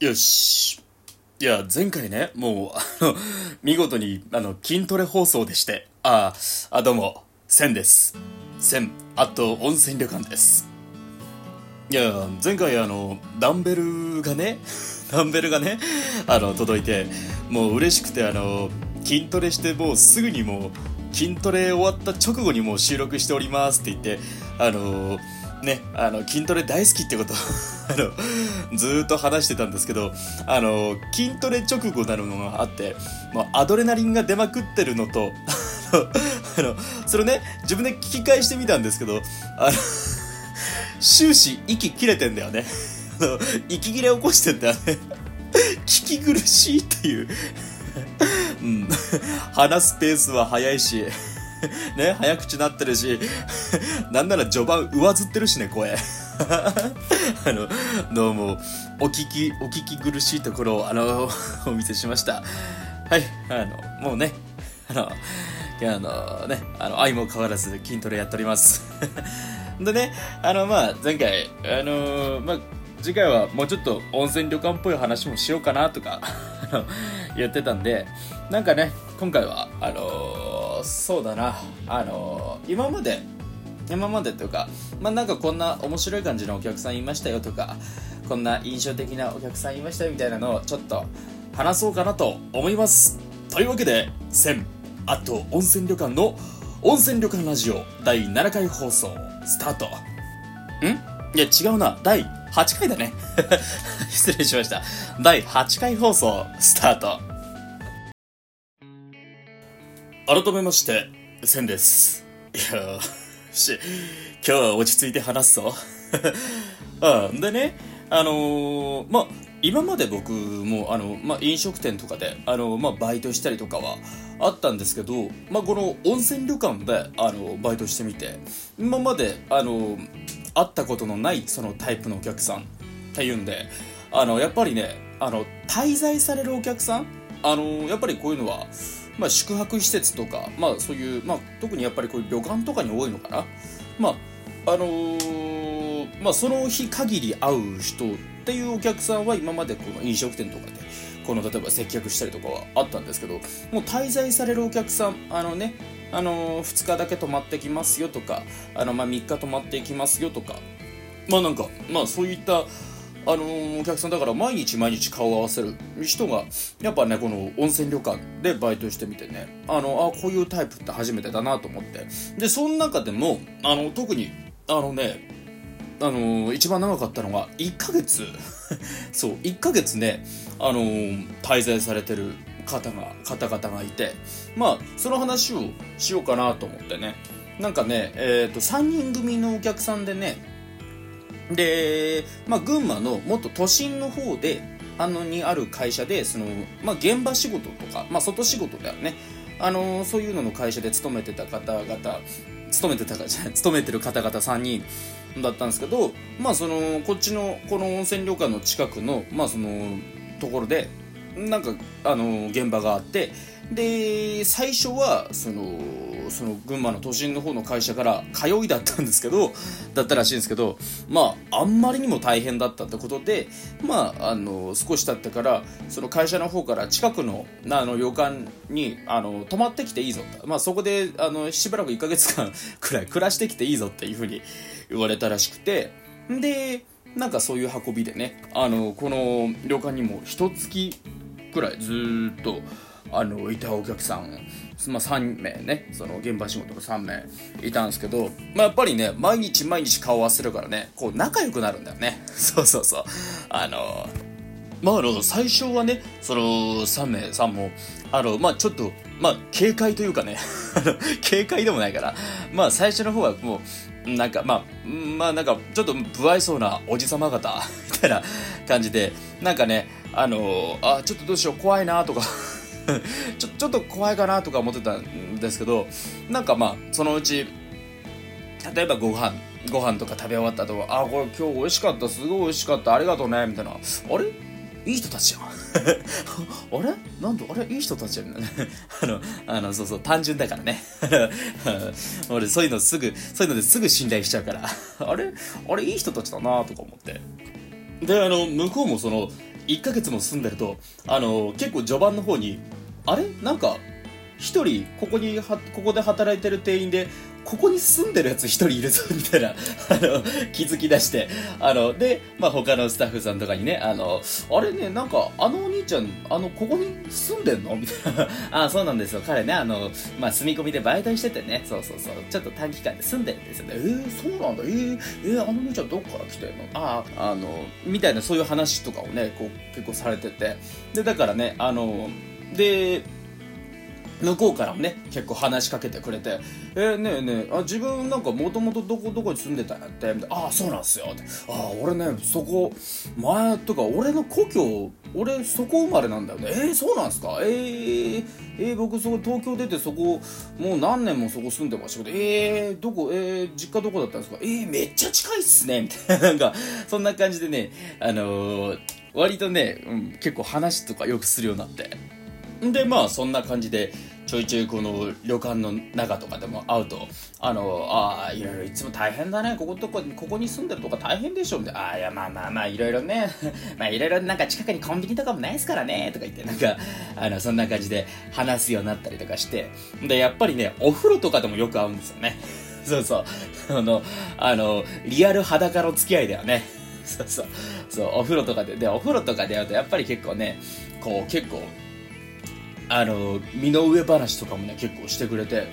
よし。いや、前回ね、もう、あの、見事に、あの、筋トレ放送でして、あ、あ、どうも、千です。千、あと、温泉旅館です。いや、前回あの、ダンベルがね、ダンベルがね、あの、届いて、もう嬉しくて、あの、筋トレして、もうすぐにもう、筋トレ終わった直後にもう収録しておりますって言って、あの、ね、あの、筋トレ大好きってこと あの、ずっと話してたんですけど、あの、筋トレ直後なるのがあって、もうアドレナリンが出まくってるのと、あの、それね、自分で聞き返してみたんですけど、あの、終始息切れてんだよね。あの、息切れ起こしてんだよね。聞き苦しいっていう。うん。話すペースは速いし、ね、早口なってるし、なんなら序盤上ずってるしね、声。あの、どうも、お聞き、お聞き苦しいところを、あの、お見せしました。はい、あの、もうね、あの、いやあのね、あの、愛も変わらず筋トレやっております。でね、あの、まあ、前回、あのまあ、次回はもうちょっと温泉旅館っぽい話もしようかなとか 言ってたんでなんかね今回はあのーそうだな。あのー今まで今までとかまあなんかこんな面白い感じのお客さんいましたよとかこんな印象的なお客さんいましたよみたいなのをちょっと話そうかなと思います。というわけで「千あと温泉旅館」の温泉旅館ラジオ第7回放送スタート。ん？いや違うな。第8回だね。失礼しました。第8回放送スタート。改めまして千です。いやーし今日は落ち着いて話すぞ。あでねあのー、まあ今まで僕もあの、まあ、飲食店とかであの、まあ、バイトしたりとかはあったんですけど、まあ、この温泉旅館であのバイトしてみて今まであの会ったことのないそのタイプのお客さんっていうんであのやっぱりねあの滞在されるお客さんあのやっぱりこういうのは、まあ、宿泊施設とか、まあ、そういう、まあ、特にやっぱりこういう旅館とかに多いのかな。まああのーまあ、その日限り会う人っていうお客さんは今までこの飲食店とかでこの例えば接客したりとかはあったんですけどもう滞在されるお客さんあのねあの、2日だけ泊まってきますよとかあの、まあ、3日泊まっていきますよとかまあなんかまあそういったあのーお客さんだから毎日毎日顔を合わせる人がやっぱねこの温泉旅館でバイトしてみてね。あのあこういうタイプって初めてだなと思って。でその中でもあの特にあのねあのー一番長かったのが1ヶ月。そう1ヶ月ねあのー滞在されてる方が方々がいて。まあその話をしようかなと思ってね。なんかねえっ、と3人組のお客さんでねで、まあ、群馬のもっと都心の方であのにある会社でその、まあ、現場仕事とか、まあ、外仕事だよね。あのそういうのの会社で勤めてた方々勤めてたかじゃない勤めてる方々3人だったんですけどまあそのこっちのこの温泉旅館の近くのまあそのところでなんかあの現場があってで最初はそのその群馬の都心の方の会社から通いだったんですけどだったらしいんですけどまああんまりにも大変だったってことでまああの少し経ってからその会社の方から近くのあの旅館にあの泊まってきていいぞ、まあ、そこであのしばらく1ヶ月間 くらい暮らしてきていいぞっていうふうに言われたらしくてでなんかそういう運びでねあのこの旅館にも一月くらいずっとあのいたお客さん、まあ、3名ね。その現場仕事の3名いたんですけど、まあ、やっぱりね毎日毎日顔合わせるからねこう仲良くなるんだよね。そうそうそう。あのまあ、あの最初はねその3名さんもあのまあちょっとまあ警戒というかね 警戒でもないからまあ最初の方はもうなんかまあまあなんかちょっと不愛想なおじさま方みたいな感じでなんかねあのあちょっとどうしよう怖いなとか。ちょちょっと怖いかなとか思ってたんですけどなんかまあそのうち例えばご飯ご飯とか食べ終わった後あこれ今日美味しかったすごい美味しかったありがとうねみたいな。あれ？いい人たちじゃん。あれ？なんだあれ？いい人たちじゃん。あのあのそうそう単純だからね。俺そういうのすぐそういうのですぐ信頼しちゃうから。あれ？あれ？いい人たちだなとか思って。であの向こうもその1ヶ月も住んでると、あの、結構序盤の方に、あれ？なんか、1人、ここに、ここで働いてる店員で、ここに住んでるやつ一人いるぞ、みたいな、あの、気づき出して、あの、で、まあ、他のスタッフさんとかにね、あの、あれね、なんか、あのお兄ちゃん、あの、ここに住んでんの？みたいな。あ、そうなんですよ。彼ね、あの、まあ、住み込みでバイトしててね、そうそうそう、ちょっと短期間で住んでるんですよね。えー、そうなんだ。えー、えー、あのお兄ちゃんどっから来てんの？あ、あの、みたいなそういう話とかをね、こう、結構されてて。で、だからね、あの、で、向こうからもね結構話しかけてくれて「えー、ねえねえあ自分なんかもともとどこどこに住んでたんやって」ああそうなんすよ」って「ああ俺ねそこ前とか俺の故郷俺そこ生まれなんだよね。えー、そうなんすか？えー、えー、僕そこ東京出てそこもう何年もそこ住んでましたけどえー、どこ？えー、実家どこだったんですか？えー、めっちゃ近いっすね」みたいな。なんかそんな感じでねあのー、割とね、うん、結構話とかよくするようになって。でまあそんな感じでちょいちょいこの旅館の中とかでも会うとあのああいろいろいつも大変だねこことこここに住んでるとか大変でしょみたいな。ああいやまあまあまあいろいろね まあいろいろなんか近くにコンビニとかもないですからねとか言ってなんかあのそんな感じで話すようになったりとかして。でやっぱりねお風呂とかでもよく会うんですよね。そうそう。あのあのリアル裸の付き合いだよね。そうそう。そうお風呂とかででお風呂とかで会うとやっぱり結構ねこう結構あの身の上話とかもね結構してくれて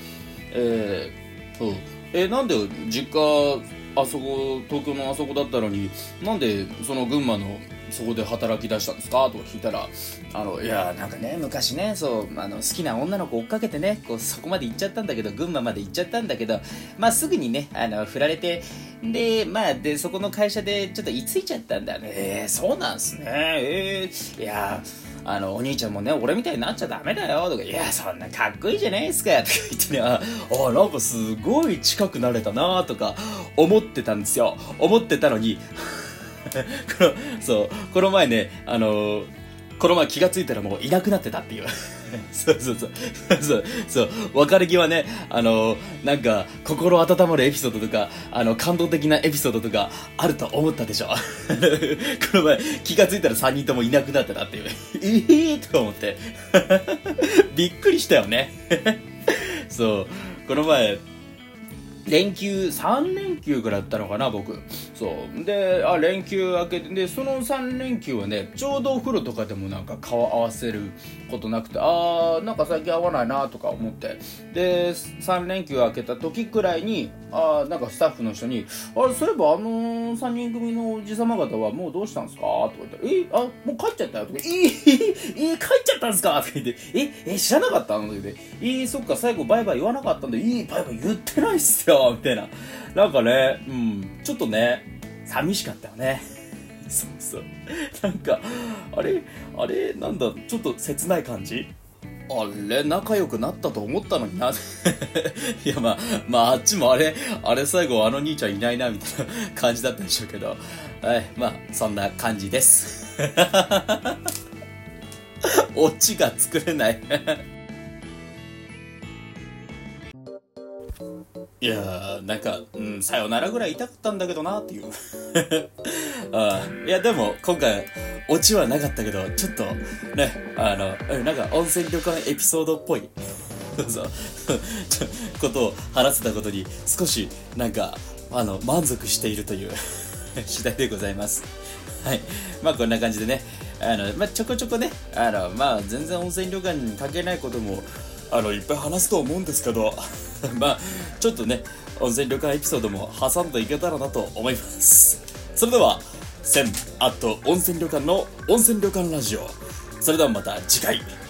えー、う。ん、えー、なんで実家あそこ東京のあそこだったのになんでその群馬のそこで働き出したんですか？とか聞いたらあのいやなんかね昔ねそうあの好きな女の子追っかけてねこうそこまで行っちゃったんだけど群馬まで行っちゃったんだけどまあすぐにねあの振られてでまあでそこの会社でちょっと居ついちゃったんだ。ねえー、そうなんすね。えー、いやあの、お兄ちゃんもね、俺みたいになっちゃダメだよ、とか、いや、そんなかっこいいじゃないですか、とか言ってね、あ、あなんかすごい近くなれたな、とか、思ってたんですよ。思ってたのに、この、そう、この前ね、あの、この前気がついたらもういなくなってたっていう。そうそうそう。そう、そう、別れ際ね、あのー、なんか、心温まるエピソードとか、あの、感動的なエピソードとか、あると思ったでしょ。この前、気が付いたら3人ともいなくなってなっていう。ええーとか思って。びっくりしたよね。そう、この前、連休、3連休ぐらいだったのかな、僕。そう。で、あ、連休明けて、で、その3連休はね、ちょうどお風呂とかでもなんか顔合わせることなくて、あー、なんか最近合わないなとか思って。で、3連休明けた時くらいに、あなんかスタッフの人に、あそういえばあのー、3人組のおじ様方はもうどうしたんですか？とか言ったら、えあ、もう帰っちゃったよとか、えー、え、帰っちゃったんですか？とか言って、え、え、知らなかったの？とか言って、え、そっか、最後バイバイ言わなかったんで、えー、バイバイ言ってないっすよみたいな。なんかね、うん、ちょっとね、寂しかったよね。そうそう。なんか、あれ、あれ、なんだ、ちょっと切ない感じ？あれ、仲良くなったと思ったのにな。いや、まあ、まあ、あっちもあれ、あれ最後あの兄ちゃんいないな、みたいな感じだったんでしょうけど。はい、まあ、そんな感じです。オチが作れないいやー、なんか、うん、さよならぐらい言いたかったんだけどなっていう あ。いや、でも、今回、オチはなかったけど、ちょっと、ね、あの、なんか、温泉旅館エピソードっぽい。ことを話せたことに、少し、なんか、あの、満足しているという次第でございます。はい。まあ、こんな感じでね、あの、まあ、ちょこちょこね、あの、まあ、全然温泉旅館に関係ないことも、あの、いっぱい話すと思うんですけど、まあ、ちょっとね、温泉旅館エピソードも挟んでいけたらなと思います。それでは、センアット温泉旅館の温泉旅館ラジオ。それではまた次回。